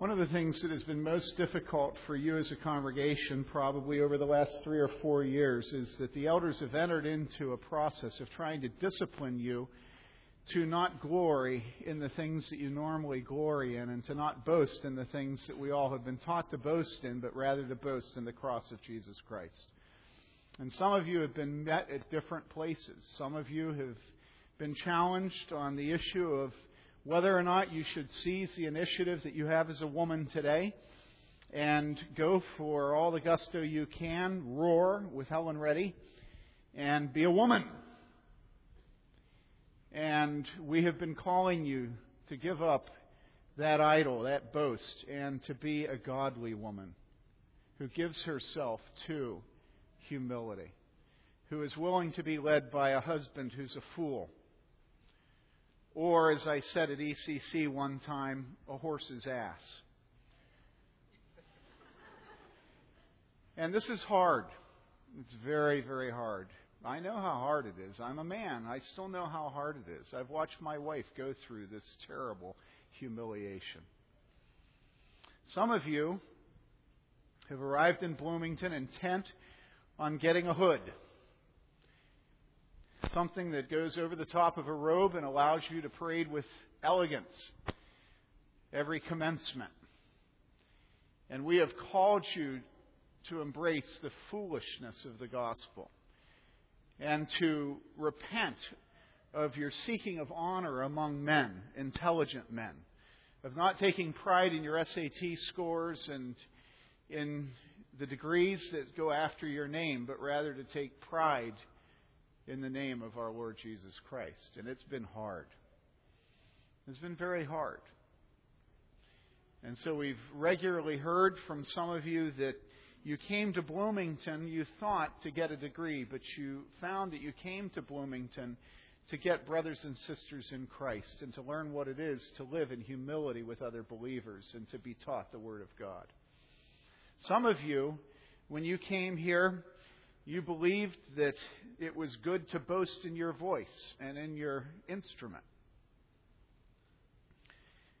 One of the things that has been most difficult for you as a congregation, probably over the last three or four years, is that the elders have entered into a process of trying to discipline you to not glory in the things that you normally glory in, and to not boast in the things that we all have been taught to boast in, but rather to boast in the cross of Jesus Christ. And some of you have been met at different places. Some of you have been challenged on the issue of whether or not you should seize the initiative that you have as a woman today and go for all the gusto you can, roar with Helen Reddy, and be a woman. And we have been calling you to give up that idol, that boast, and to be a godly woman who gives herself to humility, who is willing to be led by a husband who's a fool or, as I said at ECC one time, a horse's ass. And this is hard. It's very, very hard. I know how hard it is. I'm a man. I still know how hard it is. I've watched my wife go through this terrible humiliation. Some of you have arrived in Bloomington intent on getting a hood something that goes over the top of a robe and allows you to parade with elegance every commencement. And we have called you to embrace the foolishness of the gospel and to repent of your seeking of honor among men, intelligent men, of not taking pride in your SAT scores and in the degrees that go after your name, but rather to take pride in the name of our Lord Jesus Christ. And it's been hard. It's been very hard. And so we've regularly heard from some of you that you came to Bloomington, you thought to get a degree, but you found that you came to Bloomington to get brothers and sisters in Christ and to learn what it is to live in humility with other believers and to be taught the Word of God. Some of you, when you came here, you believed that it was good to boast in your voice and in your instrument.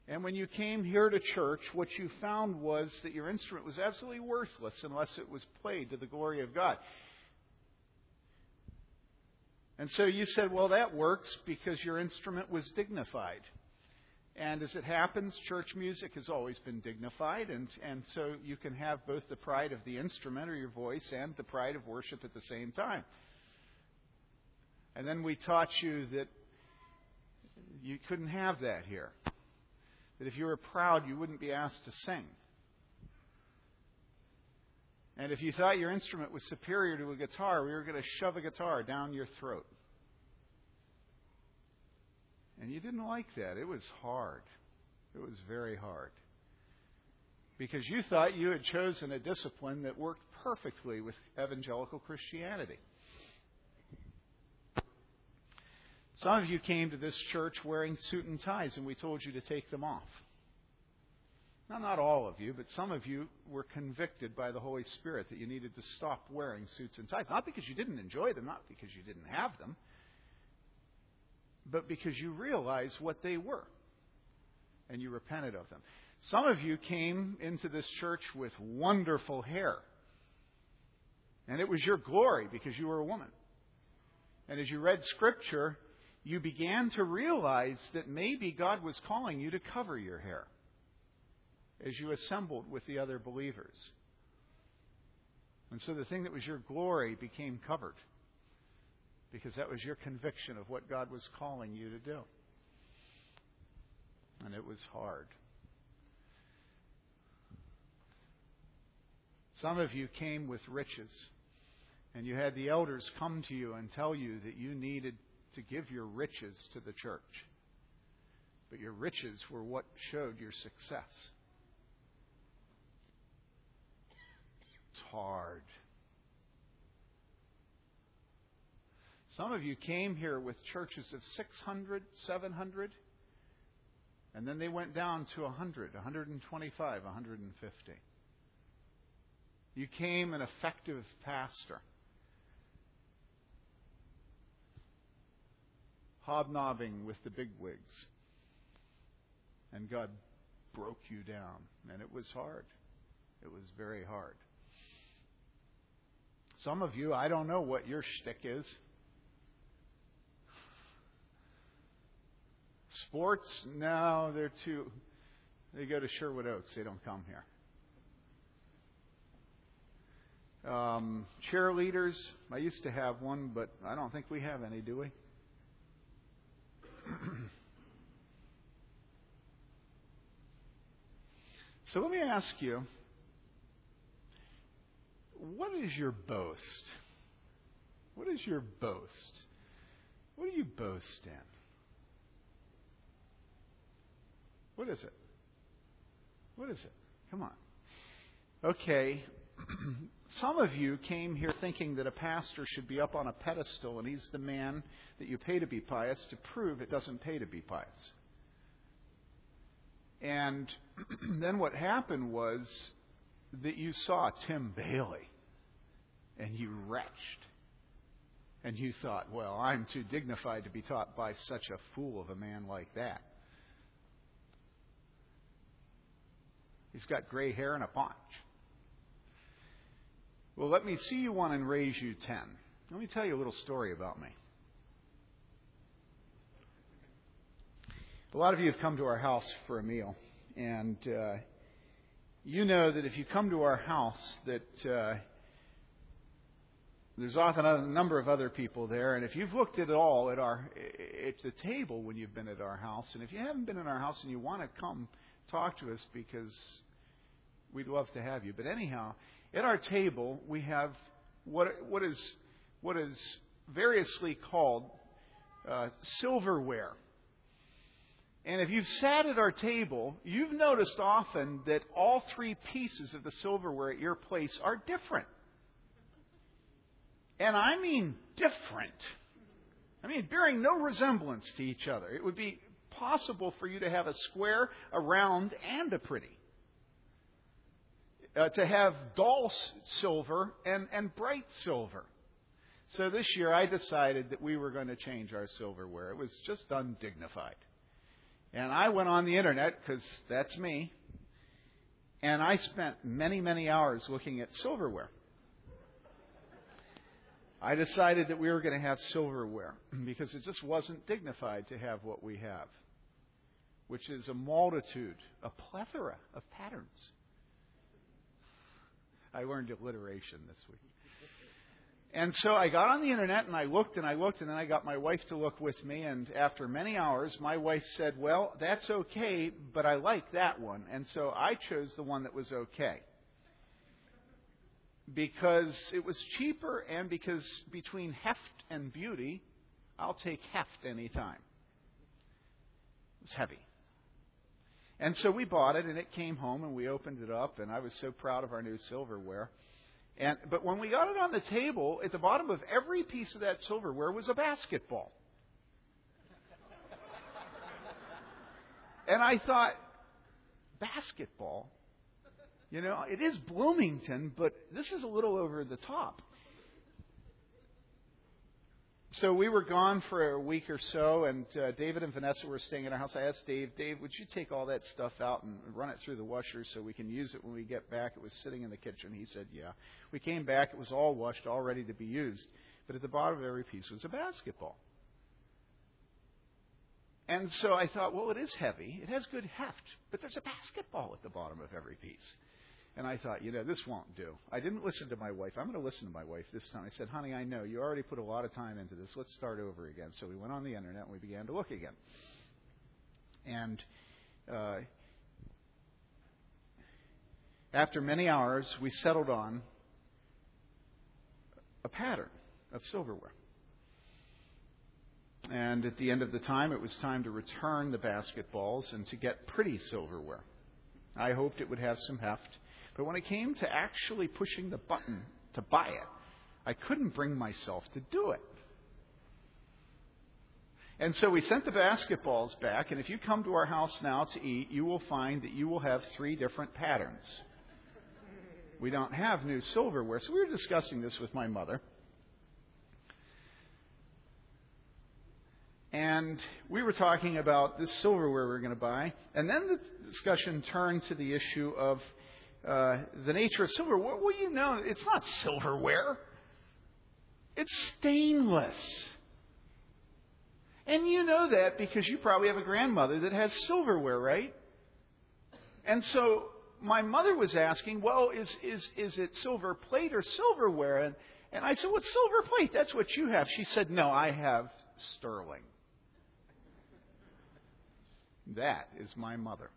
And when you came here to church, what you found was that your instrument was absolutely worthless unless it was played to the glory of God. And so you said, well, that works because your instrument was dignified. And as it happens, church music has always been dignified, and, and so you can have both the pride of the instrument or your voice and the pride of worship at the same time. And then we taught you that you couldn't have that here. That if you were proud, you wouldn't be asked to sing. And if you thought your instrument was superior to a guitar, we were going to shove a guitar down your throat. And you didn't like that. It was hard. It was very hard. Because you thought you had chosen a discipline that worked perfectly with evangelical Christianity. Some of you came to this church wearing suit and ties, and we told you to take them off. Now, not all of you, but some of you were convicted by the Holy Spirit that you needed to stop wearing suits and ties. Not because you didn't enjoy them, not because you didn't have them, but because you realized what they were and you repented of them. Some of you came into this church with wonderful hair. And it was your glory because you were a woman. And as you read Scripture, you began to realize that maybe God was calling you to cover your hair as you assembled with the other believers. And so the thing that was your glory became covered because that was your conviction of what God was calling you to do. And it was hard. Some of you came with riches, and you had the elders come to you and tell you that you needed to give your riches to the church. But your riches were what showed your success. It's hard. Some of you came here with churches of 600, 700, and then they went down to 100, 125, 150. You came an effective pastor. Hobnobbing with the bigwigs. And God broke you down. And it was hard. It was very hard. Some of you, I don't know what your shtick is. Sports? No, they're too. They go to Sherwood Oaks. They don't come here. Um, cheerleaders. I used to have one, but I don't think we have any, do we? so let me ask you what is your boast? What is your boast? What do you boast in? What is it? What is it? Come on. Okay. Some of you came here thinking that a pastor should be up on a pedestal and he's the man that you pay to be pious to prove it doesn't pay to be pious. And then what happened was that you saw Tim Bayly and you retched. And you thought, well, I'm too dignified to be taught by such a fool of a man like that. He's got gray hair and a paunch. Well, let me see you one and raise you ten. Let me tell you a little story about me. A lot of you have come to our house for a meal, and uh, you know that if you come to our house, that uh, there's often a number of other people there, and if you've looked at all at our at the table when you've been at our house, and if you haven't been in our house and you want to come talk to us because we'd love to have you. But anyhow, at our table we have what what is what is variously called uh, silverware. And if you've sat at our table, you've noticed often that all three pieces of the silverware at your place are different. And I mean different. I mean, bearing no resemblance to each other. It would be possible for you to have a square, a round, and a pretty uh, to have dull silver and, and bright silver. So this year I decided that we were going to change our silverware. It was just undignified. And I went on the internet, because that's me, and I spent many, many hours looking at silverware. I decided that we were going to have silverware because it just wasn't dignified to have what we have, which is a multitude, a plethora of patterns. I learned alliteration this week. And so I got on the internet and I looked and I looked and then I got my wife to look with me and after many hours my wife said, "Well, that's okay, but I like that one." And so I chose the one that was okay. Because it was cheaper and because between heft and beauty, I'll take heft any time. It was heavy. And so we bought it, and it came home, and we opened it up, and I was so proud of our new silverware. And but when we got it on the table, at the bottom of every piece of that silverware was a basketball. and I thought, basketball? You know, it is Bloomington, but this is a little over the top so we were gone for a week or so, and uh, David and Vanessa were staying at our house. I asked Dave, Dave, would you take all that stuff out and run it through the washer so we can use it when we get back? It was sitting in the kitchen. He said, yeah. We came back. It was all washed, all ready to be used. But at the bottom of every piece was a basketball. And so I thought, well, it is heavy. It has good heft, but there's a basketball at the bottom of every piece. And I thought, you know, this won't do. I didn't listen to my wife. I'm going to listen to my wife this time. I said, honey, I know you already put a lot of time into this. Let's start over again. So we went on the internet and we began to look again. And uh, after many hours, we settled on a pattern of silverware. And at the end of the time, it was time to return the basketballs and to get pretty silverware. I hoped it would have some heft but when it came to actually pushing the button to buy it, I couldn't bring myself to do it. And so we sent the basketballs back, and if you come to our house now to eat, you will find that you will have three different patterns. We don't have new silverware. So we were discussing this with my mother. And we were talking about this silverware we are going to buy. And then the discussion turned to the issue of uh, the nature of silver. Well, well, you know, it's not silverware, it's stainless. And you know that because you probably have a grandmother that has silverware, right? And so my mother was asking, well, is, is, is it silver plate or silverware? And, and I said, it's silver plate. That's what you have. She said, no, I have sterling. That is my mother.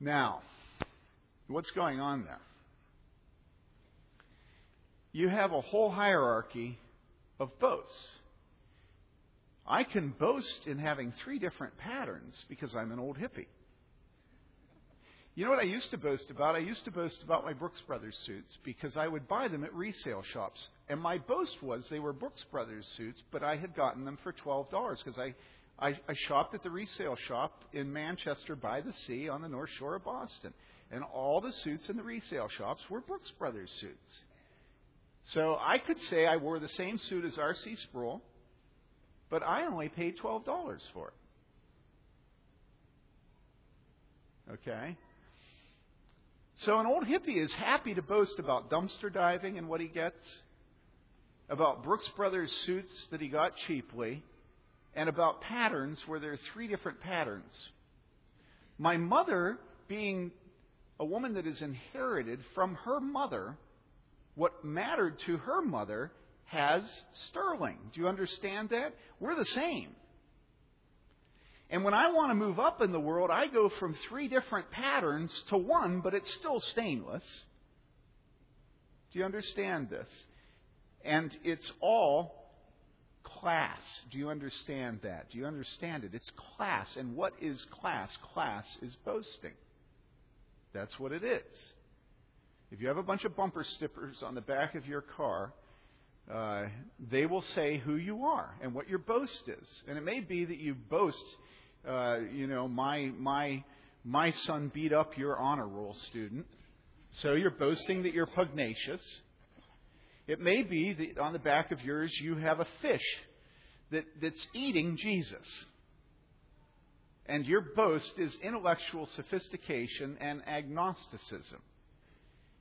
Now, what's going on there? You have a whole hierarchy of boats. I can boast in having three different patterns because I'm an old hippie. You know what I used to boast about? I used to boast about my Brooks Brothers suits because I would buy them at resale shops. And my boast was they were Brooks Brothers suits, but I had gotten them for $12 because I, I, I shopped at the resale shop in Manchester by the sea on the North Shore of Boston. And all the suits in the resale shops were Brooks Brothers suits. So I could say I wore the same suit as R.C. Sproul but I only paid $12 for it. Okay? So an old hippie is happy to boast about dumpster diving and what he gets, about Brooks Brothers suits that he got cheaply, and about patterns where there are three different patterns. My mother, being a woman that is inherited from her mother, what mattered to her mother has sterling. Do you understand that? We're the same. And when I want to move up in the world, I go from three different patterns to one, but it's still stainless. Do you understand this? And it's all class. Do you understand that? Do you understand it? It's class. And what is class? Class is boasting. That's what it is. If you have a bunch of bumper stickers on the back of your car, uh, they will say who you are and what your boast is. And it may be that you boast, uh, you know, my my my son beat up your honor roll student, so you're boasting that you're pugnacious. It may be that on the back of yours you have a fish that, that's eating Jesus. And your boast is intellectual sophistication and agnosticism.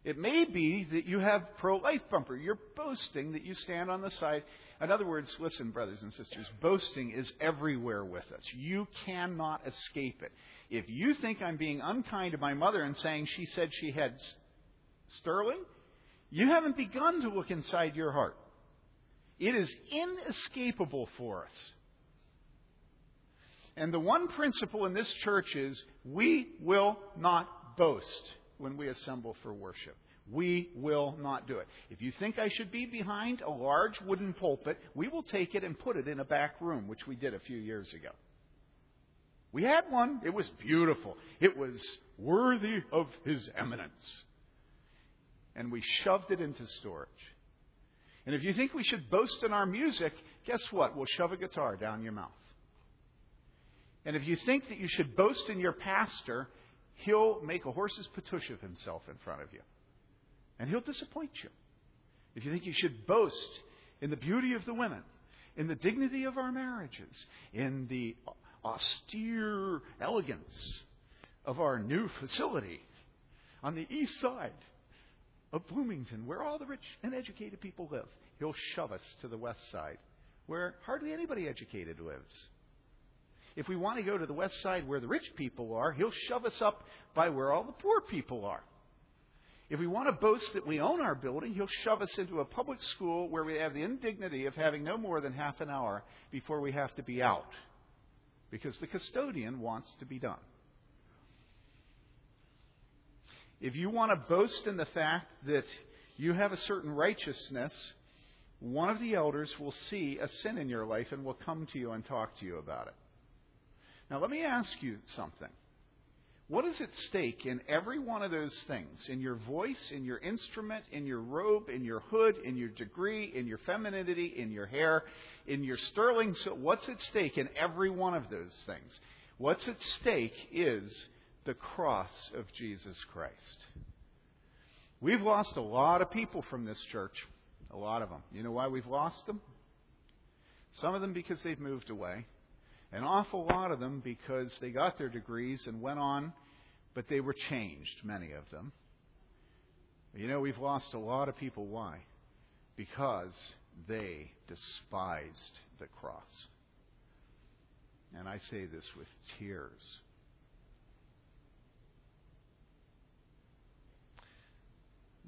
It may be that you have pro life bumper. You're boasting that you stand on the side. In other words, listen, brothers and sisters, boasting is everywhere with us. You cannot escape it. If you think I'm being unkind to my mother and saying she said she had sterling, you haven't begun to look inside your heart. It is inescapable for us. And the one principle in this church is we will not boast when we assemble for worship. We will not do it. If you think I should be behind a large wooden pulpit, we will take it and put it in a back room, which we did a few years ago. We had one. It was beautiful. It was worthy of His eminence. And we shoved it into storage. And if you think we should boast in our music, guess what? We'll shove a guitar down your mouth. And if you think that you should boast in your pastor, he'll make a horse's patouche of himself in front of you. And he'll disappoint you. If you think you should boast in the beauty of the women, in the dignity of our marriages, in the austere elegance of our new facility on the east side of Bloomington, where all the rich and educated people live, he'll shove us to the west side, where hardly anybody educated lives. If we want to go to the west side where the rich people are, he'll shove us up by where all the poor people are. If we want to boast that we own our building, he'll shove us into a public school where we have the indignity of having no more than half an hour before we have to be out because the custodian wants to be done. If you want to boast in the fact that you have a certain righteousness, one of the elders will see a sin in your life and will come to you and talk to you about it. Now, let me ask you something. What is at stake in every one of those things? In your voice, in your instrument, in your robe, in your hood, in your degree, in your femininity, in your hair, in your sterling. So what's at stake in every one of those things? What's at stake is the cross of Jesus Christ. We've lost a lot of people from this church. A lot of them. You know why we've lost them? Some of them because they've moved away. An awful lot of them because they got their degrees and went on, but they were changed, many of them. You know, we've lost a lot of people. Why? Because they despised the cross. And I say this with tears.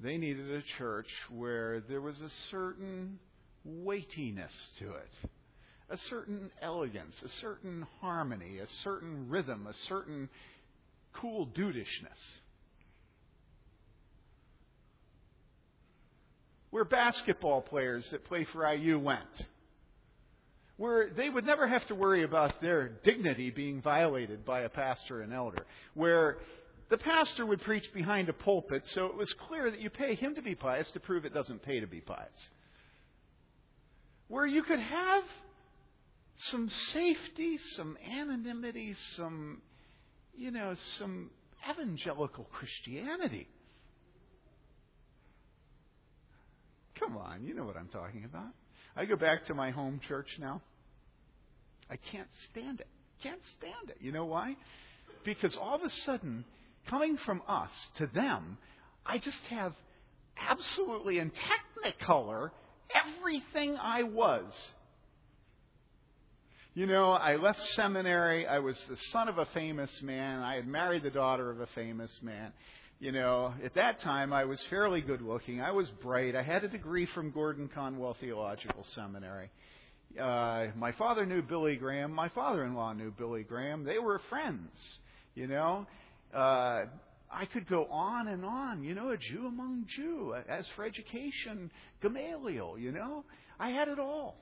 They needed a church where there was a certain weightiness to it, a certain elegance, a certain harmony, a certain rhythm, a certain cool dudishness. Where basketball players that play for IU went. Where they would never have to worry about their dignity being violated by a pastor and elder. Where the pastor would preach behind a pulpit, so it was clear that you pay him to be pious to prove it doesn't pay to be pious. Where you could have some safety, some anonymity, some, you know, some evangelical Christianity. Come on, you know what I'm talking about. I go back to my home church now. I can't stand it. Can't stand it. You know why? Because all of a sudden, coming from us to them, I just have absolutely in technicolor everything I was. You know, I left seminary. I was the son of a famous man. I had married the daughter of a famous man. You know, at that time I was fairly good looking. I was bright. I had a degree from Gordon Conwell Theological Seminary. Uh, my father knew Billy Graham. My father in law knew Billy Graham. They were friends, you know. Uh, I could go on and on, you know, a Jew among Jew. As for education, Gamaliel, you know. I had it all.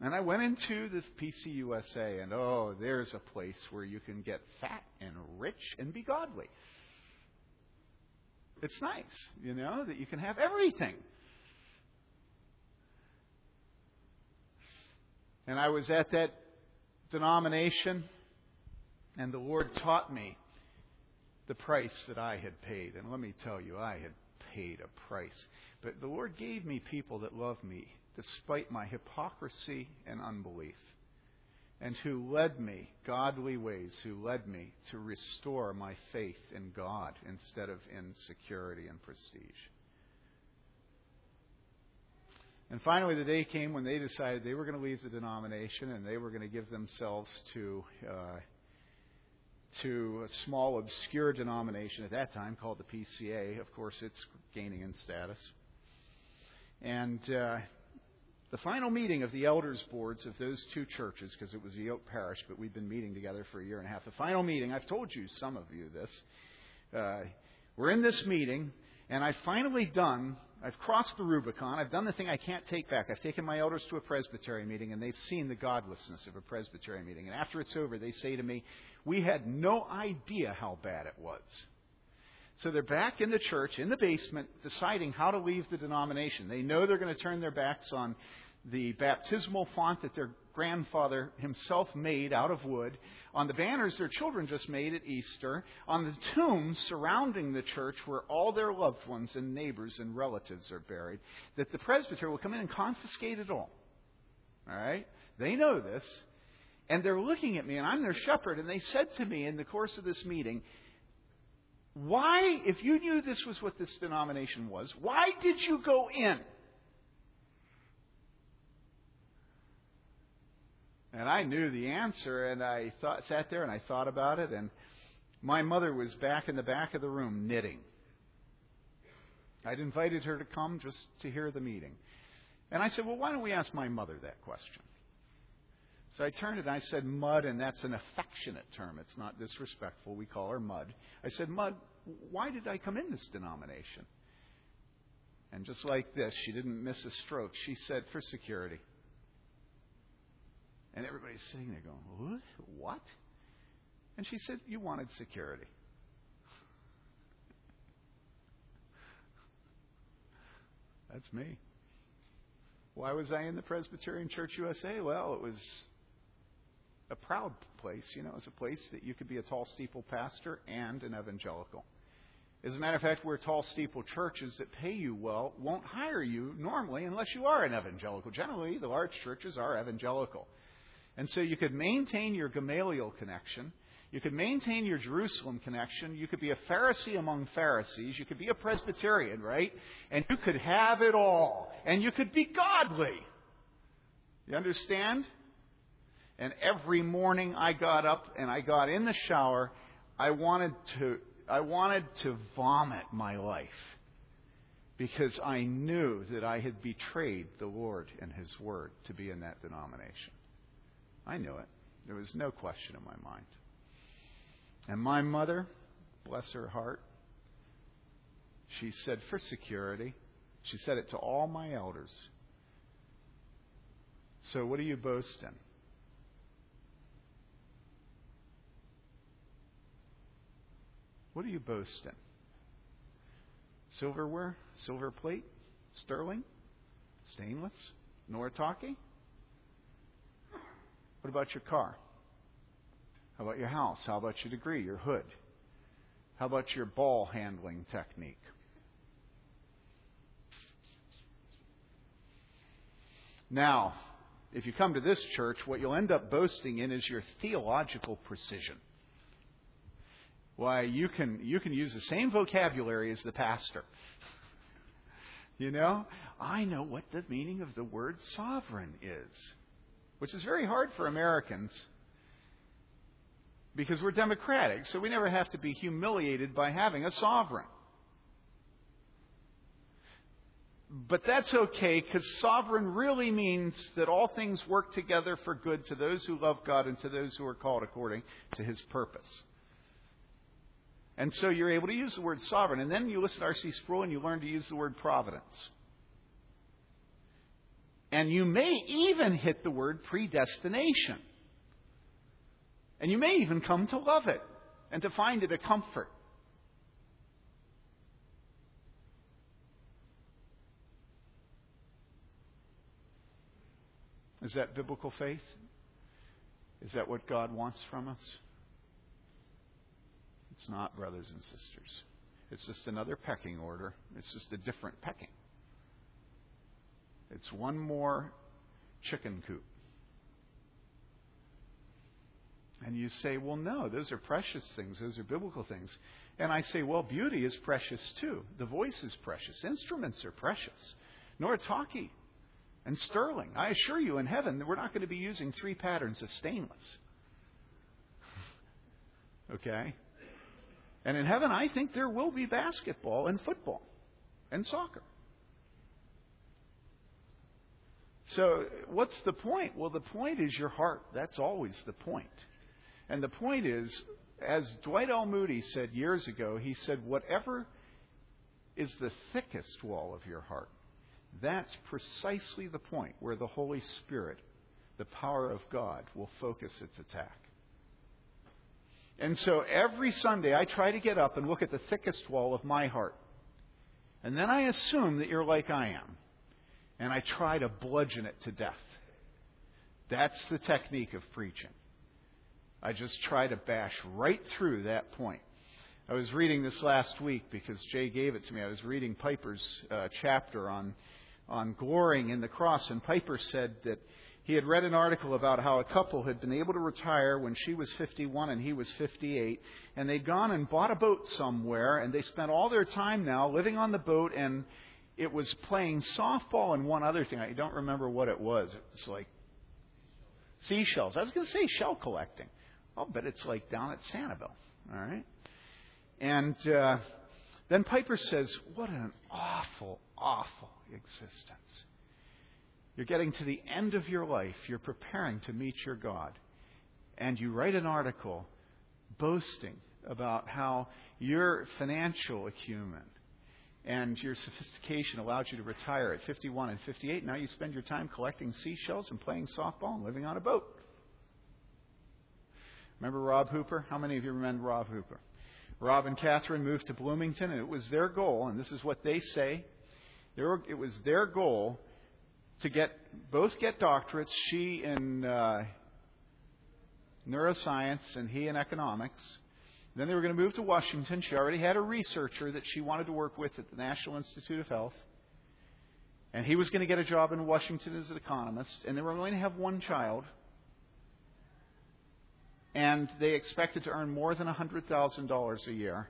And I went into the PCUSA, and oh, there's a place where you can get fat and rich and be godly. It's nice, you know, that you can have everything. And I was at that denomination and the Lord taught me the price that I had paid. And let me tell you, I had paid a price. But the Lord gave me people that loved me despite my hypocrisy and unbelief. And who led me godly ways, who led me to restore my faith in God instead of in security and prestige. And finally, the day came when they decided they were going to leave the denomination and they were going to give themselves to uh, to a small, obscure denomination at that time called the PCA. Of course, it's gaining in status. And uh, the final meeting of the elders' boards of those two churches, because it was the Oak Parish, but we've been meeting together for a year and a half. The final meeting, I've told you, some of you, this. Uh, we're in this meeting, and I've finally done, I've crossed the Rubicon. I've done the thing I can't take back. I've taken my elders to a presbytery meeting, and they've seen the godlessness of a presbytery meeting. And after it's over, they say to me, we had no idea how bad it was. So they're back in the church, in the basement, deciding how to leave the denomination. They know they're going to turn their backs on the baptismal font that their grandfather himself made out of wood, on the banners their children just made at Easter, on the tombs surrounding the church where all their loved ones and neighbors and relatives are buried, that the presbyter will come in and confiscate it all. All right? They know this. And they're looking at me, and I'm their shepherd, and they said to me in the course of this meeting, Why, if you knew this was what this denomination was, why did you go in? And I knew the answer, and I thought, sat there and I thought about it, and my mother was back in the back of the room knitting. I'd invited her to come just to hear the meeting. And I said, Well, why don't we ask my mother that question? So I turned it and I said, Mud, and that's an affectionate term. It's not disrespectful. We call her Mud. I said, Mud, why did I come in this denomination? And just like this, she didn't miss a stroke. She said, For security. And everybody's sitting there going, What? And she said, You wanted security. That's me. Why was I in the Presbyterian Church USA? Well, it was a proud place. You know, it was a place that you could be a tall steeple pastor and an evangelical. As a matter of fact, we're tall steeple churches that pay you well won't hire you normally unless you are an evangelical. Generally, the large churches are evangelical. And so you could maintain your Gamaliel connection. You could maintain your Jerusalem connection. You could be a Pharisee among Pharisees. You could be a Presbyterian, right? And you could have it all. And you could be godly. You understand? And every morning I got up and I got in the shower, I wanted to I wanted to vomit my life because I knew that I had betrayed the Lord and His Word to be in that denomination. I knew it. There was no question in my mind. And my mother, bless her heart, she said, for security, she said it to all my elders. So, what do you boast in? What do you boast in? Silverware? Silver plate? Sterling? Stainless? Noritake? What about your car? How about your house? How about your degree, your hood? How about your ball handling technique? Now, if you come to this church, what you'll end up boasting in is your theological precision. Why, you can, you can use the same vocabulary as the pastor. you know? I know what the meaning of the word sovereign is, which is very hard for Americans because we're democratic, so we never have to be humiliated by having a sovereign. But that's okay because sovereign really means that all things work together for good to those who love God and to those who are called according to his purpose. And so you're able to use the word sovereign. And then you listen to R.C. Sproul and you learn to use the word providence. And you may even hit the word predestination. And you may even come to love it and to find it a comfort. Is that biblical faith? Is that what God wants from us? It's not, brothers and sisters. It's just another pecking order. It's just a different pecking. It's one more chicken coop. And you say, well, no, those are precious things. Those are biblical things. And I say, well, beauty is precious too. The voice is precious. Instruments are precious. Noritake and sterling. I assure you, in heaven, we're not going to be using three patterns of stainless. okay? And in heaven, I think there will be basketball and football and soccer. So, what's the point? Well, the point is your heart. That's always the point. And the point is, as Dwight L. Moody said years ago, he said, whatever is the thickest wall of your heart, that's precisely the point where the Holy Spirit, the power of God, will focus its attack. And so every Sunday I try to get up and look at the thickest wall of my heart. And then I assume that you're like I am. And I try to bludgeon it to death. That's the technique of preaching. I just try to bash right through that point. I was reading this last week because Jay gave it to me. I was reading Piper's uh, chapter on on glorying in the cross, and Piper said that he had read an article about how a couple had been able to retire when she was 51 and he was 58, and they'd gone and bought a boat somewhere, and they spent all their time now living on the boat, and it was playing softball and one other thing. I don't remember what it was. It was like seashells. I was going to say shell collecting. I'll bet it's like down at Sanibel. All right. And uh, then Piper says, What an awful, awful existence. You're getting to the end of your life. You're preparing to meet your God. And you write an article boasting about how your financial acumen and your sophistication allowed you to retire at 51 and 58. Now you spend your time collecting seashells and playing softball and living on a boat. Remember Rob Hooper? How many of you remember Rob Hooper? Rob and Catherine moved to Bloomington, and it was their goal, and this is what they say. It was their goal to get both get doctorates. She in uh, neuroscience and he in economics, Then they were going to move to Washington. She already had a researcher that she wanted to work with at the National Institute of Health. And he was going to get a job in Washington as an economist. And they were going to have one child. And they expected to earn more than $100,000 a year.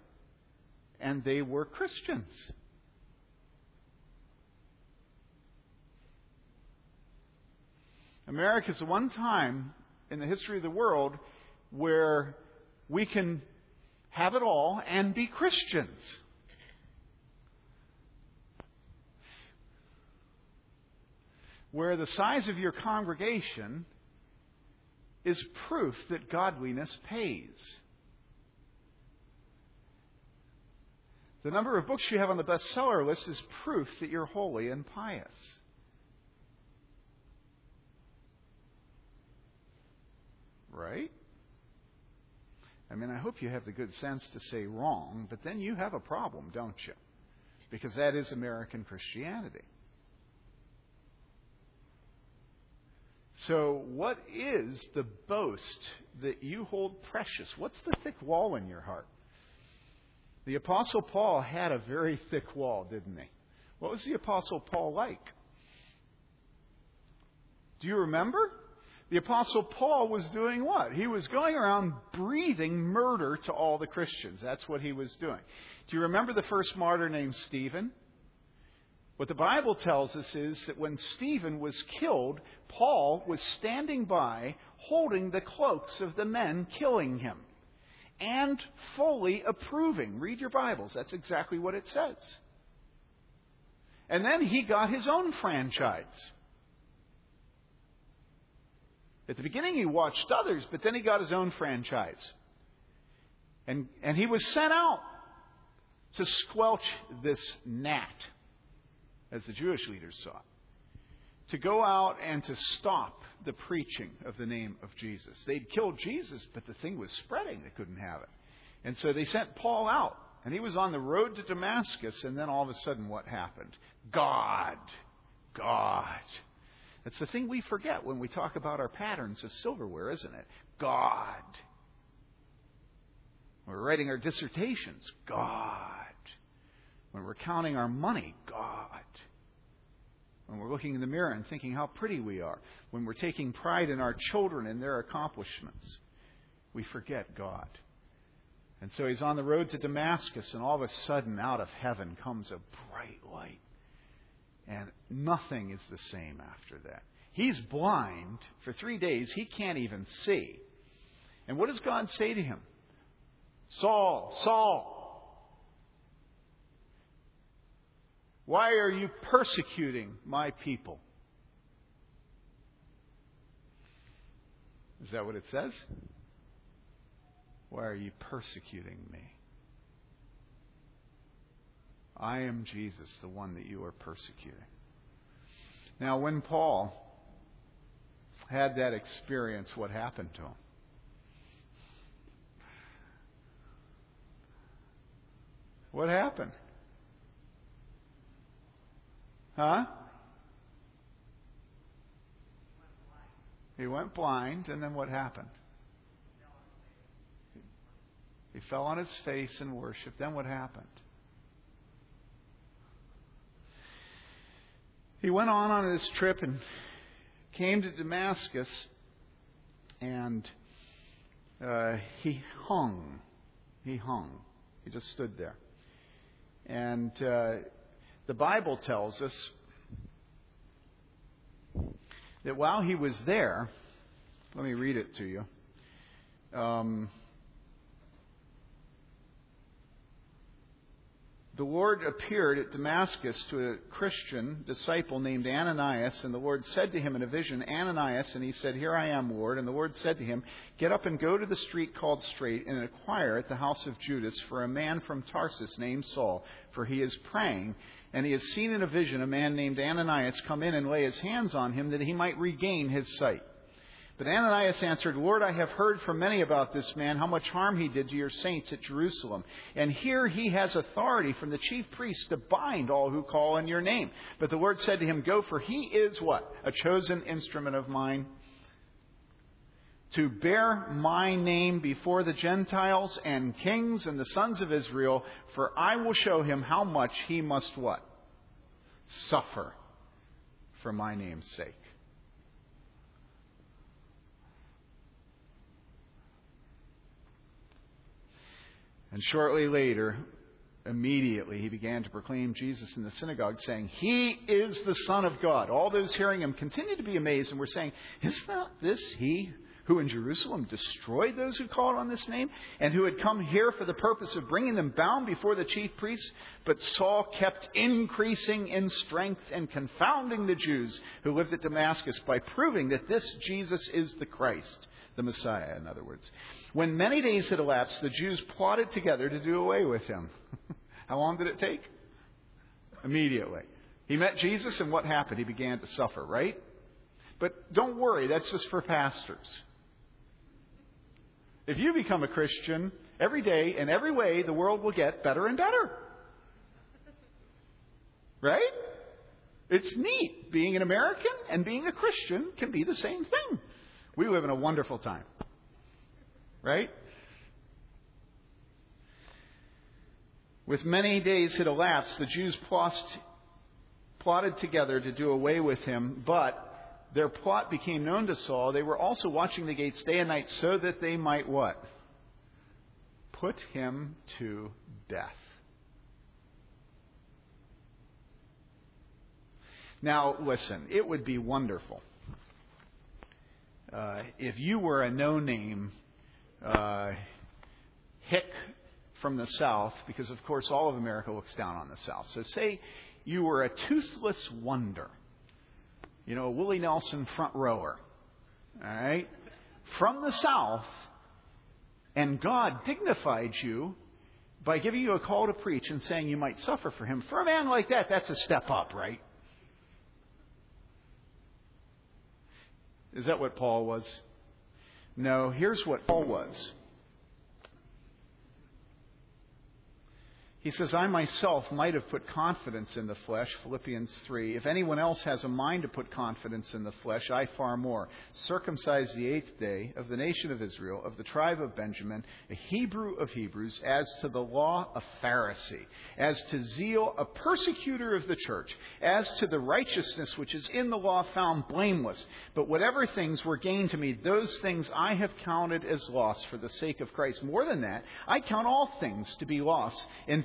And they were Christians. America is the one time in the history of the world where we can have it all and be Christians. Where the size of your congregation is proof that godliness pays. The number of books you have on the bestseller list is proof that you're holy and pious. Right? I mean, I hope you have the good sense to say wrong, but then you have a problem, don't you? Because that is American Christianity. So, what is the boast that you hold precious? What's the thick wall in your heart? The Apostle Paul had a very thick wall, didn't he? What was the Apostle Paul like? Do you remember? The Apostle Paul was doing what? He was going around breathing murder to all the Christians. That's what he was doing. Do you remember the first martyr named Stephen? What the Bible tells us is that when Stephen was killed, Paul was standing by holding the cloaks of the men killing him and fully approving. Read your Bibles. That's exactly what it says. And then he got his own franchise. At the beginning, he watched others, but then he got his own franchise. And, and he was sent out to squelch this gnat, as the Jewish leaders saw it, to go out and to stop the preaching of the name of Jesus. They'd killed Jesus, but the thing was spreading. They couldn't have it. And so they sent Paul out, and he was on the road to Damascus, and then all of a sudden, what happened? God. God it's the thing we forget when we talk about our patterns of silverware, isn't it? God. When we're writing our dissertations, God. When we're counting our money, God. When we're looking in the mirror and thinking how pretty we are. When we're taking pride in our children and their accomplishments, we forget God. And so he's on the road to Damascus, and all of a sudden, out of heaven comes a bright light. And nothing is the same after that. He's blind for three days. He can't even see. And what does God say to him? Saul, Saul, why are you persecuting my people? Is that what it says? Why are you persecuting me? I am Jesus, the one that you are persecuting. Now, when Paul had that experience, what happened to him? What happened? Huh? He went blind, and then what happened? He fell on his face in worship. Then what happened? He went on on this trip and came to Damascus, and uh, he hung. He hung. He just stood there. And uh, the Bible tells us that while he was there, let me read it to you. Um, the Lord appeared at Damascus to a Christian disciple named Ananias, and the Lord said to him in a vision, Ananias, and he said, Here I am, Lord. And the Lord said to him, Get up and go to the street called Straight, and inquire at the house of Judas for a man from Tarsus named Saul, for he is praying, and he has seen in a vision a man named Ananias come in and lay his hands on him that he might regain his sight. But Ananias answered, Lord, I have heard from many about this man, how much harm he did to your saints at Jerusalem. And here he has authority from the chief priests to bind all who call on your name. But the Lord said to him, Go, for he is what? A chosen instrument of mine to bear my name before the Gentiles and kings and the sons of Israel, for I will show him how much he must what? Suffer for my name's sake. And shortly later, immediately he began to proclaim Jesus in the synagogue, saying, He is the Son of God. All those hearing him continued to be amazed and were saying, Is not this he who in Jerusalem destroyed those who called on this name, and who had come here for the purpose of bringing them bound before the chief priests? But Saul kept increasing in strength and confounding the Jews who lived at Damascus by proving that this Jesus is the Christ the Messiah, in other words. When many days had elapsed, the Jews plotted together to do away with him. How long did it take? Immediately. He met Jesus, and what happened? He began to suffer, right? But don't worry, that's just for pastors. If you become a Christian, every day, and every way, the world will get better and better. Right? It's neat. Being an American and being a Christian can be the same thing. We live in a wonderful time. Right? With many days had elapsed, the Jews plotted together to do away with him, but their plot became known to Saul. They were also watching the gates day and night so that they might what? Put him to death. Now, listen, it would be wonderful uh, if you were a no name uh, hick from the South, because of course all of America looks down on the South. So say you were a toothless wonder, you know, a Willie Nelson front rower, all right, from the South, and God dignified you by giving you a call to preach and saying you might suffer for him. For a man like that, that's a step up, right? Is that what Paul was? No, here's what Paul was. He says, I myself might have put confidence in the flesh, Philippians 3. If anyone else has a mind to put confidence in the flesh, I far more. Circumcised the eighth day of the nation of Israel, of the tribe of Benjamin, a Hebrew of Hebrews, as to the law, a Pharisee, as to zeal, a persecutor of the church, as to the righteousness which is in the law found blameless. But whatever things were gained to me, those things I have counted as loss for the sake of Christ. More than that, I count all things to be loss in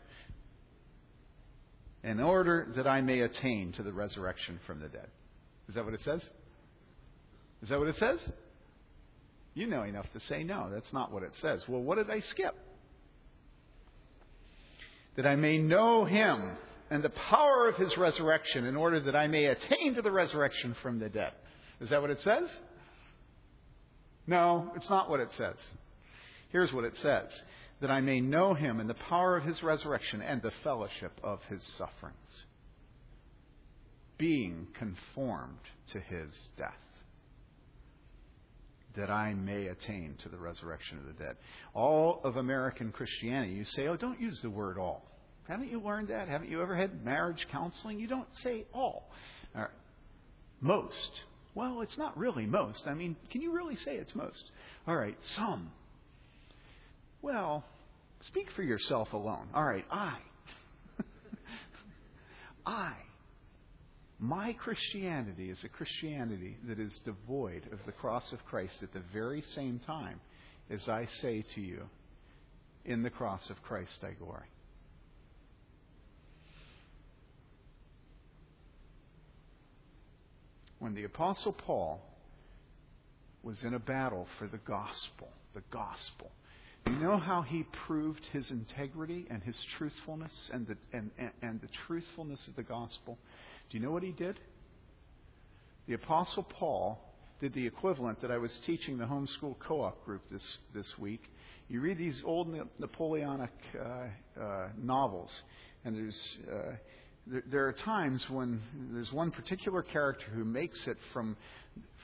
in order that I may attain to the resurrection from the dead. Is that what it says? Is that what it says? You know enough to say no, that's not what it says. Well, what did I skip? That I may know him and the power of his resurrection in order that I may attain to the resurrection from the dead. Is that what it says? No, it's not what it says. Here's what it says that I may know him and the power of his resurrection and the fellowship of his sufferings, being conformed to his death, that I may attain to the resurrection of the dead. All of American Christianity, you say, oh, don't use the word all. Haven't you learned that? Haven't you ever had marriage counseling? You don't say all. all right. Most. Well, it's not really most. I mean, can you really say it's most? All right, some. Well, speak for yourself alone. All right, I. I. My Christianity is a Christianity that is devoid of the cross of Christ at the very same time as I say to you, in the cross of Christ I glory. When the Apostle Paul was in a battle for the gospel, the gospel, you know how he proved his integrity and his truthfulness and the, and, and, and the truthfulness of the gospel? Do you know what he did? The Apostle Paul did the equivalent that I was teaching the homeschool co-op group this this week. You read these old Napoleonic uh, uh, novels, and there's uh, there are times when there's one particular character who makes it from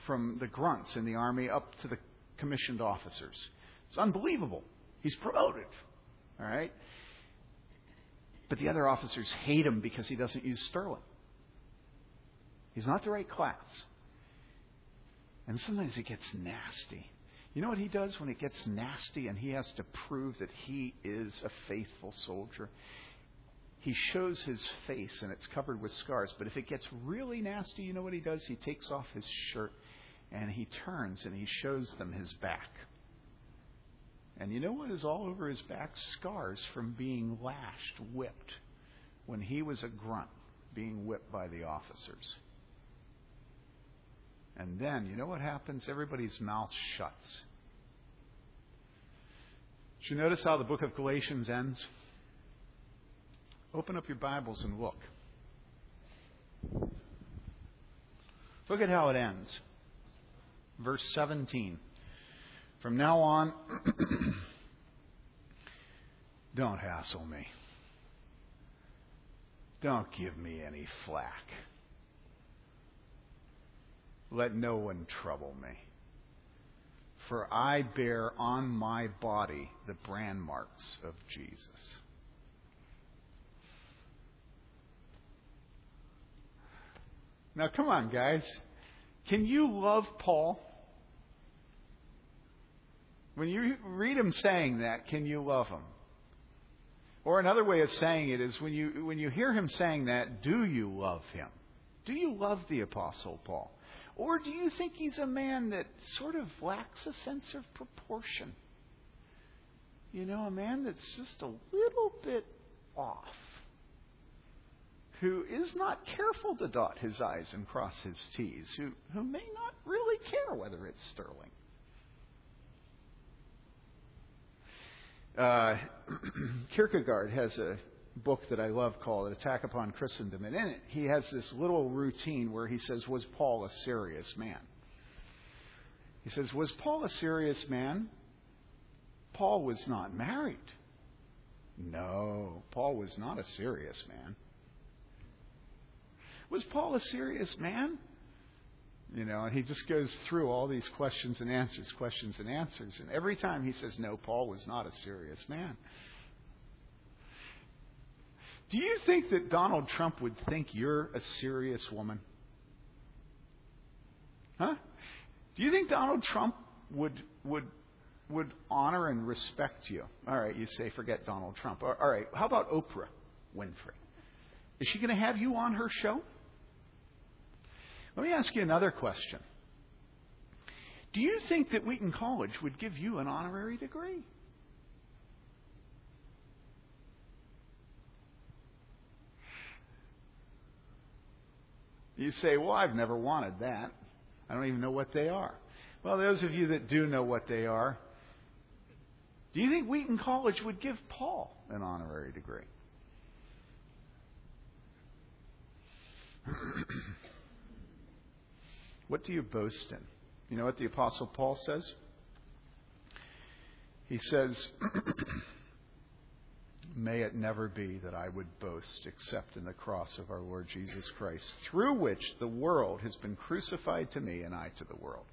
from the grunts in the army up to the commissioned officers. It's unbelievable. He's promoted. All right? But the other officers hate him because he doesn't use sterling. He's not the right class. And sometimes it gets nasty. You know what he does when it gets nasty and he has to prove that he is a faithful soldier? He shows his face and it's covered with scars. But if it gets really nasty, you know what he does? He takes off his shirt and he turns and he shows them his back. And you know what is all over his back? Scars from being lashed, whipped, when he was a grunt, being whipped by the officers. And then, you know what happens? Everybody's mouth shuts. Did you notice how the book of Galatians ends? Open up your Bibles and look. Look at how it ends. Verse 17. From now on, don't hassle me. Don't give me any flack. Let no one trouble me. For I bear on my body the brand marks of Jesus. Now, come on, guys. Can you love Paul? When you read him saying that, can you love him? Or another way of saying it is when you, when you hear him saying that, do you love him? Do you love the Apostle Paul? Or do you think he's a man that sort of lacks a sense of proportion? You know, a man that's just a little bit off, who is not careful to dot his I's and cross his T's, who, who may not really care whether it's sterling. Uh, Kierkegaard has a book that I love called Attack Upon Christendom. And in it, he has this little routine where he says, Was Paul a serious man? He says, Was Paul a serious man? Paul was not married. No, Paul was not a serious man. Was Paul a serious man? You know, and he just goes through all these questions and answers, questions and answers. And every time he says, No, Paul was not a serious man. Do you think that Donald Trump would think you're a serious woman? Huh? Do you think Donald Trump would would would honor and respect you? All right, you say forget Donald Trump. All right, how about Oprah Winfrey? Is she going to have you on her show? Let me ask you another question. Do you think that Wheaton College would give you an honorary degree? You say, well, I've never wanted that. I don't even know what they are. Well, those of you that do know what they are, do you think Wheaton College would give Paul an honorary degree? what do you boast in? You know what the Apostle Paul says? He says, May it never be that I would boast except in the cross of our Lord Jesus Christ, through which the world has been crucified to me and I to the world.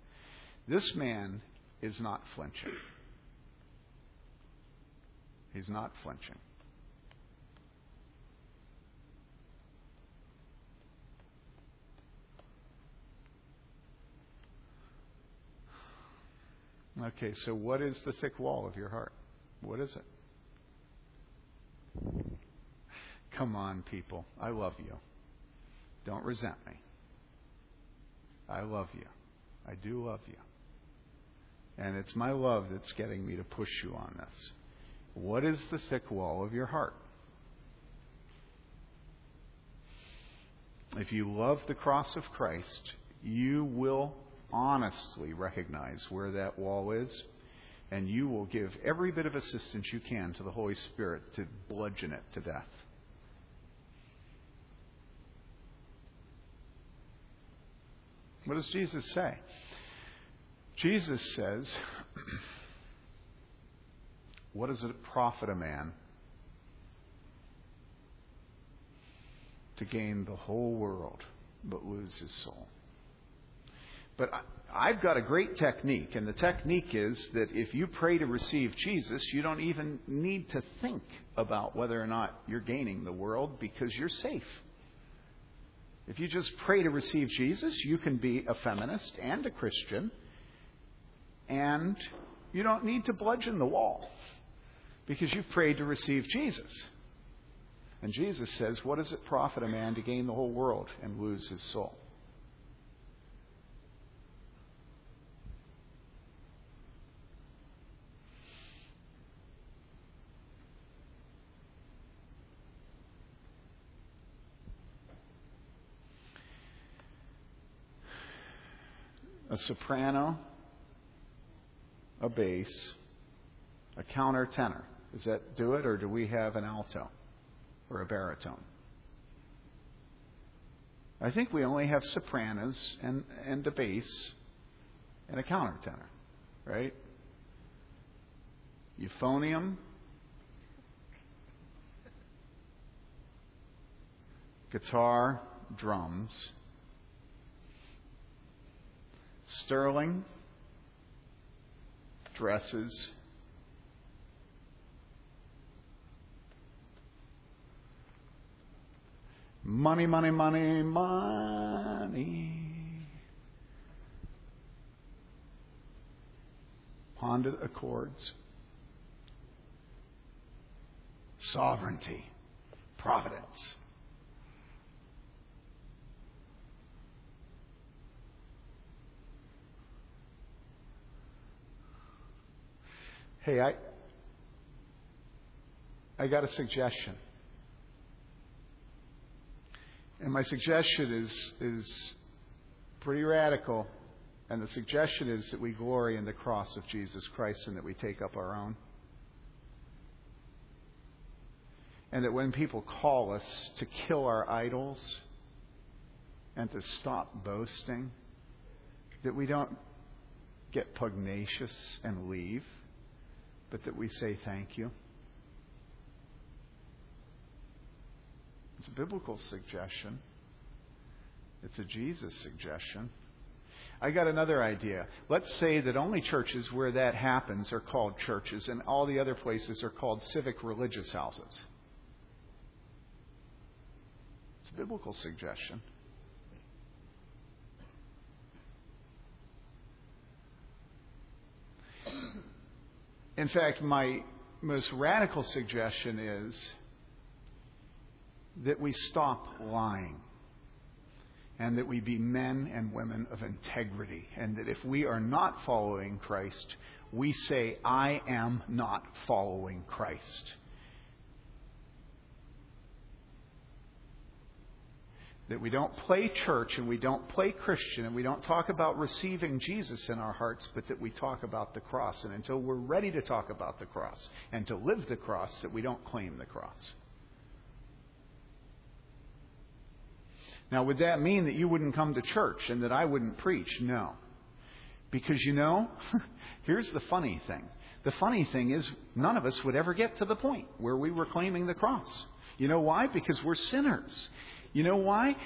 This man is not flinching. He's not flinching. Okay, so what is the thick wall of your heart? What is it? Come on, people. I love you. Don't resent me. I love you. I do love you. And it's my love that's getting me to push you on this. What is the thick wall of your heart? If you love the cross of Christ, you will honestly recognize where that wall is and you will give every bit of assistance you can to the Holy Spirit to bludgeon it to death. What does Jesus say? Jesus says, What does it profit a man to gain the whole world but lose his soul? But I've got a great technique, and the technique is that if you pray to receive Jesus, you don't even need to think about whether or not you're gaining the world because you're safe. If you just pray to receive Jesus, you can be a feminist and a Christian, and you don't need to bludgeon the wall because you've prayed to receive Jesus. And Jesus says, What does it profit a man to gain the whole world and lose his soul? A soprano, a bass, a countertenor. Does that do it, or do we have an alto or a baritone? I think we only have sopranos and, and a bass and a countertenor, right? Euphonium, guitar, drums, sterling, dresses, money, money, money, money. Honda Accords. Sovereignty. Providence. Hey, I I got a suggestion. And my suggestion is is pretty radical. And the suggestion is that we glory in the cross of Jesus Christ and that we take up our own. And that when people call us to kill our idols and to stop boasting, that we don't get pugnacious and leave but that we say thank you. It's a biblical suggestion. It's a Jesus suggestion. I got another idea. Let's say that only churches where that happens are called churches, and all the other places are called civic religious houses. It's a biblical suggestion. In fact, my most radical suggestion is that we stop lying and that we be men and women of integrity. And that if we are not following Christ, we say, I am not following Christ. That we don't play church and we don't play Christian and we don't talk about receiving Jesus in our hearts, but that we talk about the cross. And until we're ready to talk about the cross and to live the cross, that we don't claim the cross. Now, would that mean that you wouldn't come to church and that I wouldn't preach? No. Because you know, here's the funny thing. The funny thing is, none of us would ever get to the point where we were claiming the cross. You know why? Because we're sinners. You know why?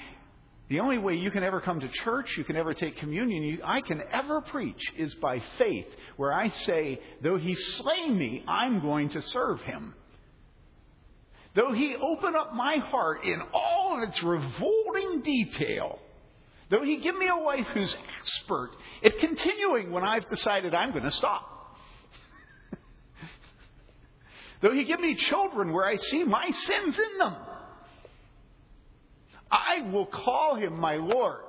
The only way you can ever come to church, you can ever take communion, you, I can ever preach is by faith, where I say, though he slay me, I'm going to serve him. Though he open up my heart in all of its revolting detail, though he give me a wife who's expert at continuing when I've decided I'm going to stop. though he give me children where I see my sins in them. I will call him my Lord.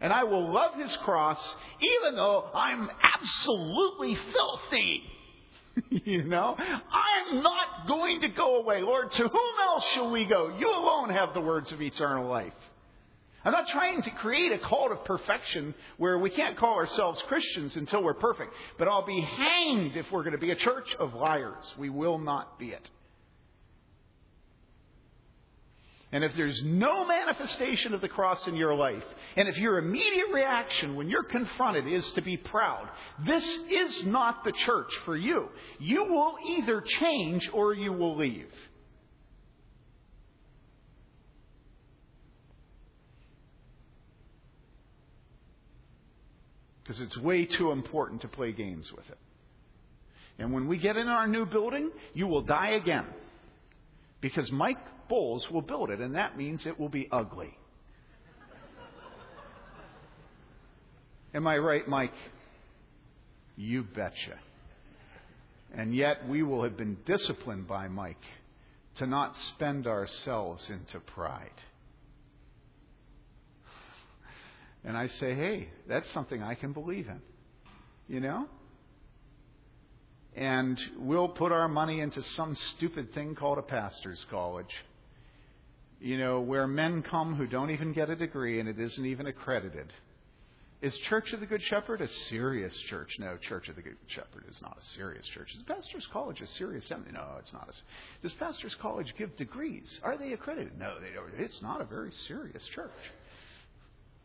And I will love his cross even though I'm absolutely filthy. you know, I'm not going to go away. Lord, to whom else shall we go? You alone have the words of eternal life. I'm not trying to create a cult of perfection where we can't call ourselves Christians until we're perfect. But I'll be hanged if we're going to be a church of liars. We will not be it. And if there's no manifestation of the cross in your life, and if your immediate reaction when you're confronted is to be proud, this is not the church for you. You will either change or you will leave. Because it's way too important to play games with it. And when we get in our new building, you will die again. Because Mike Bowles will build it, and that means it will be ugly. Am I right, Mike? You betcha. And yet we will have been disciplined by Mike to not spend ourselves into pride. And I say, hey, that's something I can believe in. You know? And we'll put our money into some stupid thing called a pastor's college you know, where men come who don't even get a degree and it isn't even accredited. Is Church of the Good Shepherd a serious church? No, Church of the Good Shepherd is not a serious church. Is Pastor's College a serious seminary? No, it's not. A, does Pastor's College give degrees? Are they accredited? No, they don't. It's not a very serious church.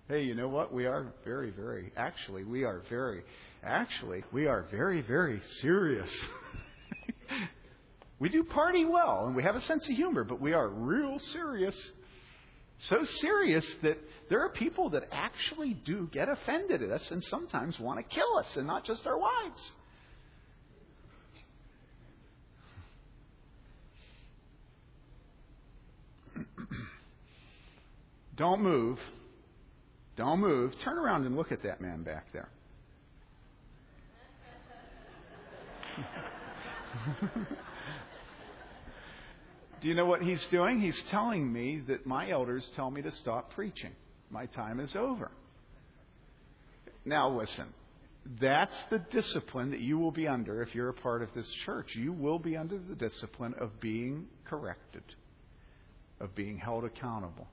Hey, you know what? We are very, very, actually, we are very, actually, we are very, very serious. We do party well and we have a sense of humor, but we are real serious. So serious that there are people that actually do get offended at us and sometimes want to kill us and not just our wives. Don't move. Don't move. Turn around and look at that man back there. Do you know what he's doing? He's telling me that my elders tell me to stop preaching. My time is over. Now, listen. That's the discipline that you will be under if you're a part of this church. You will be under the discipline of being corrected, of being held accountable.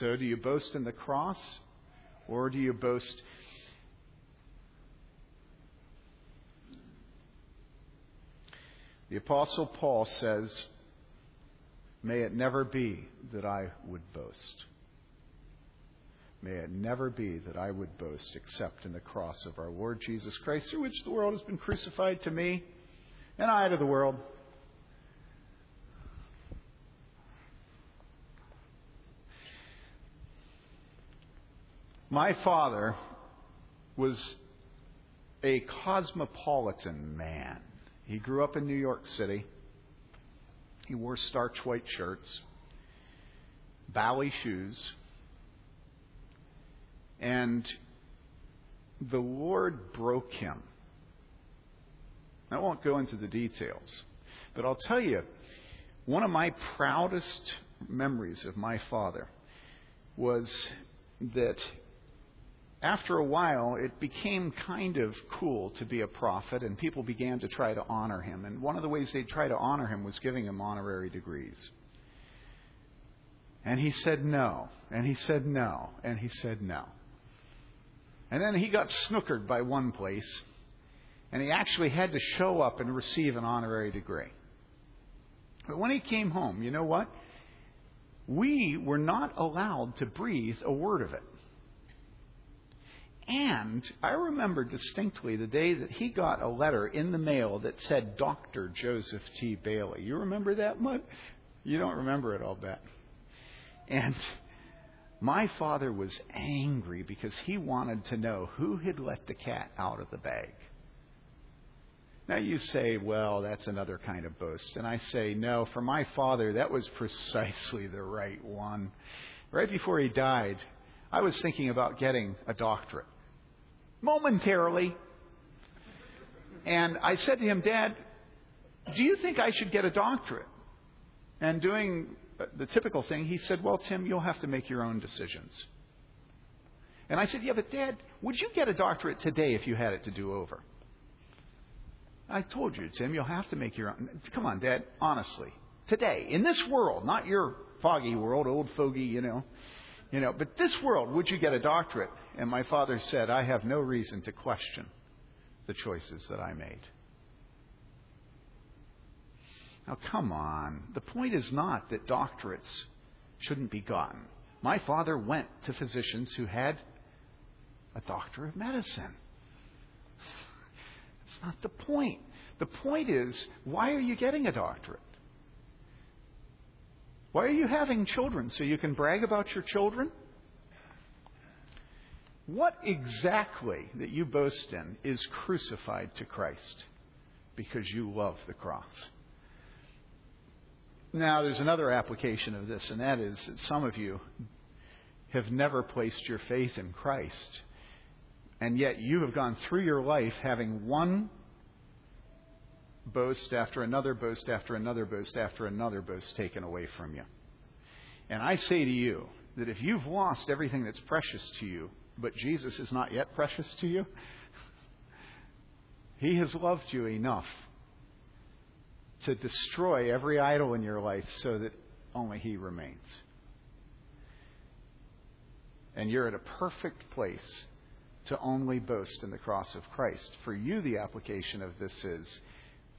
So, do you boast in the cross or do you boast The Apostle Paul says, May it never be that I would boast. May it never be that I would boast except in the cross of our Lord Jesus Christ, through which the world has been crucified to me, and I to the world. My father was a cosmopolitan man. He grew up in New York City. He wore starch white shirts, bally shoes, and the Lord broke him. I won't go into the details, but I'll tell you, one of my proudest memories of my father was that after a while, it became kind of cool to be a prophet, and people began to try to honor him. And one of the ways they'd try to honor him was giving him honorary degrees. And he said no, and he said no, and he said no. And then he got snookered by one place, and he actually had to show up and receive an honorary degree. But when he came home, you know what? We were not allowed to breathe a word of it. And I remember distinctly the day that he got a letter in the mail that said Dr. Joseph T. Bayly. You remember that much? You don't remember it, I'll bet. And my father was angry because he wanted to know who had let the cat out of the bag. Now you say, well, that's another kind of boast. And I say, no, for my father, that was precisely the right one. Right before he died, I was thinking about getting a doctorate momentarily. And I said to him, Dad, do you think I should get a doctorate? And doing the typical thing, he said, Well, Tim, you'll have to make your own decisions. And I said, Yeah, but Dad, would you get a doctorate today if you had it to do over? I told you, Tim, you'll have to make your own. Come on, Dad, honestly. Today, in this world, not your foggy world, old fogey, you know. You know, but this world, would you get a doctorate? And my father said, I have no reason to question the choices that I made. Now, come on. The point is not that doctorates shouldn't be gotten. My father went to physicians who had a doctor of medicine. That's not the point. The point is, why are you getting a doctorate? Why are you having children? So you can brag about your children? What exactly that you boast in is crucified to Christ because you love the cross? Now, there's another application of this, and that is that some of you have never placed your faith in Christ, and yet you have gone through your life having one boast after another boast after another boast after another boast taken away from you. And I say to you that if you've lost everything that's precious to you, but Jesus is not yet precious to you, He has loved you enough to destroy every idol in your life so that only He remains. And you're at a perfect place to only boast in the cross of Christ. For you, the application of this is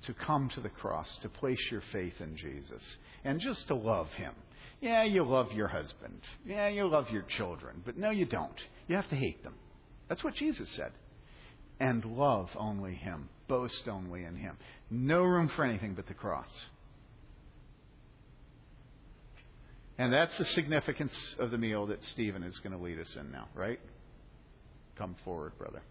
to come to the cross, to place your faith in Jesus, and just to love Him. Yeah, you love your husband. Yeah, you love your children. But no, you don't. You have to hate them. That's what Jesus said. And love only Him. Boast only in Him. No room for anything but the cross. And that's the significance of the meal that Stephen is going to lead us in now, right? Come forward, brother.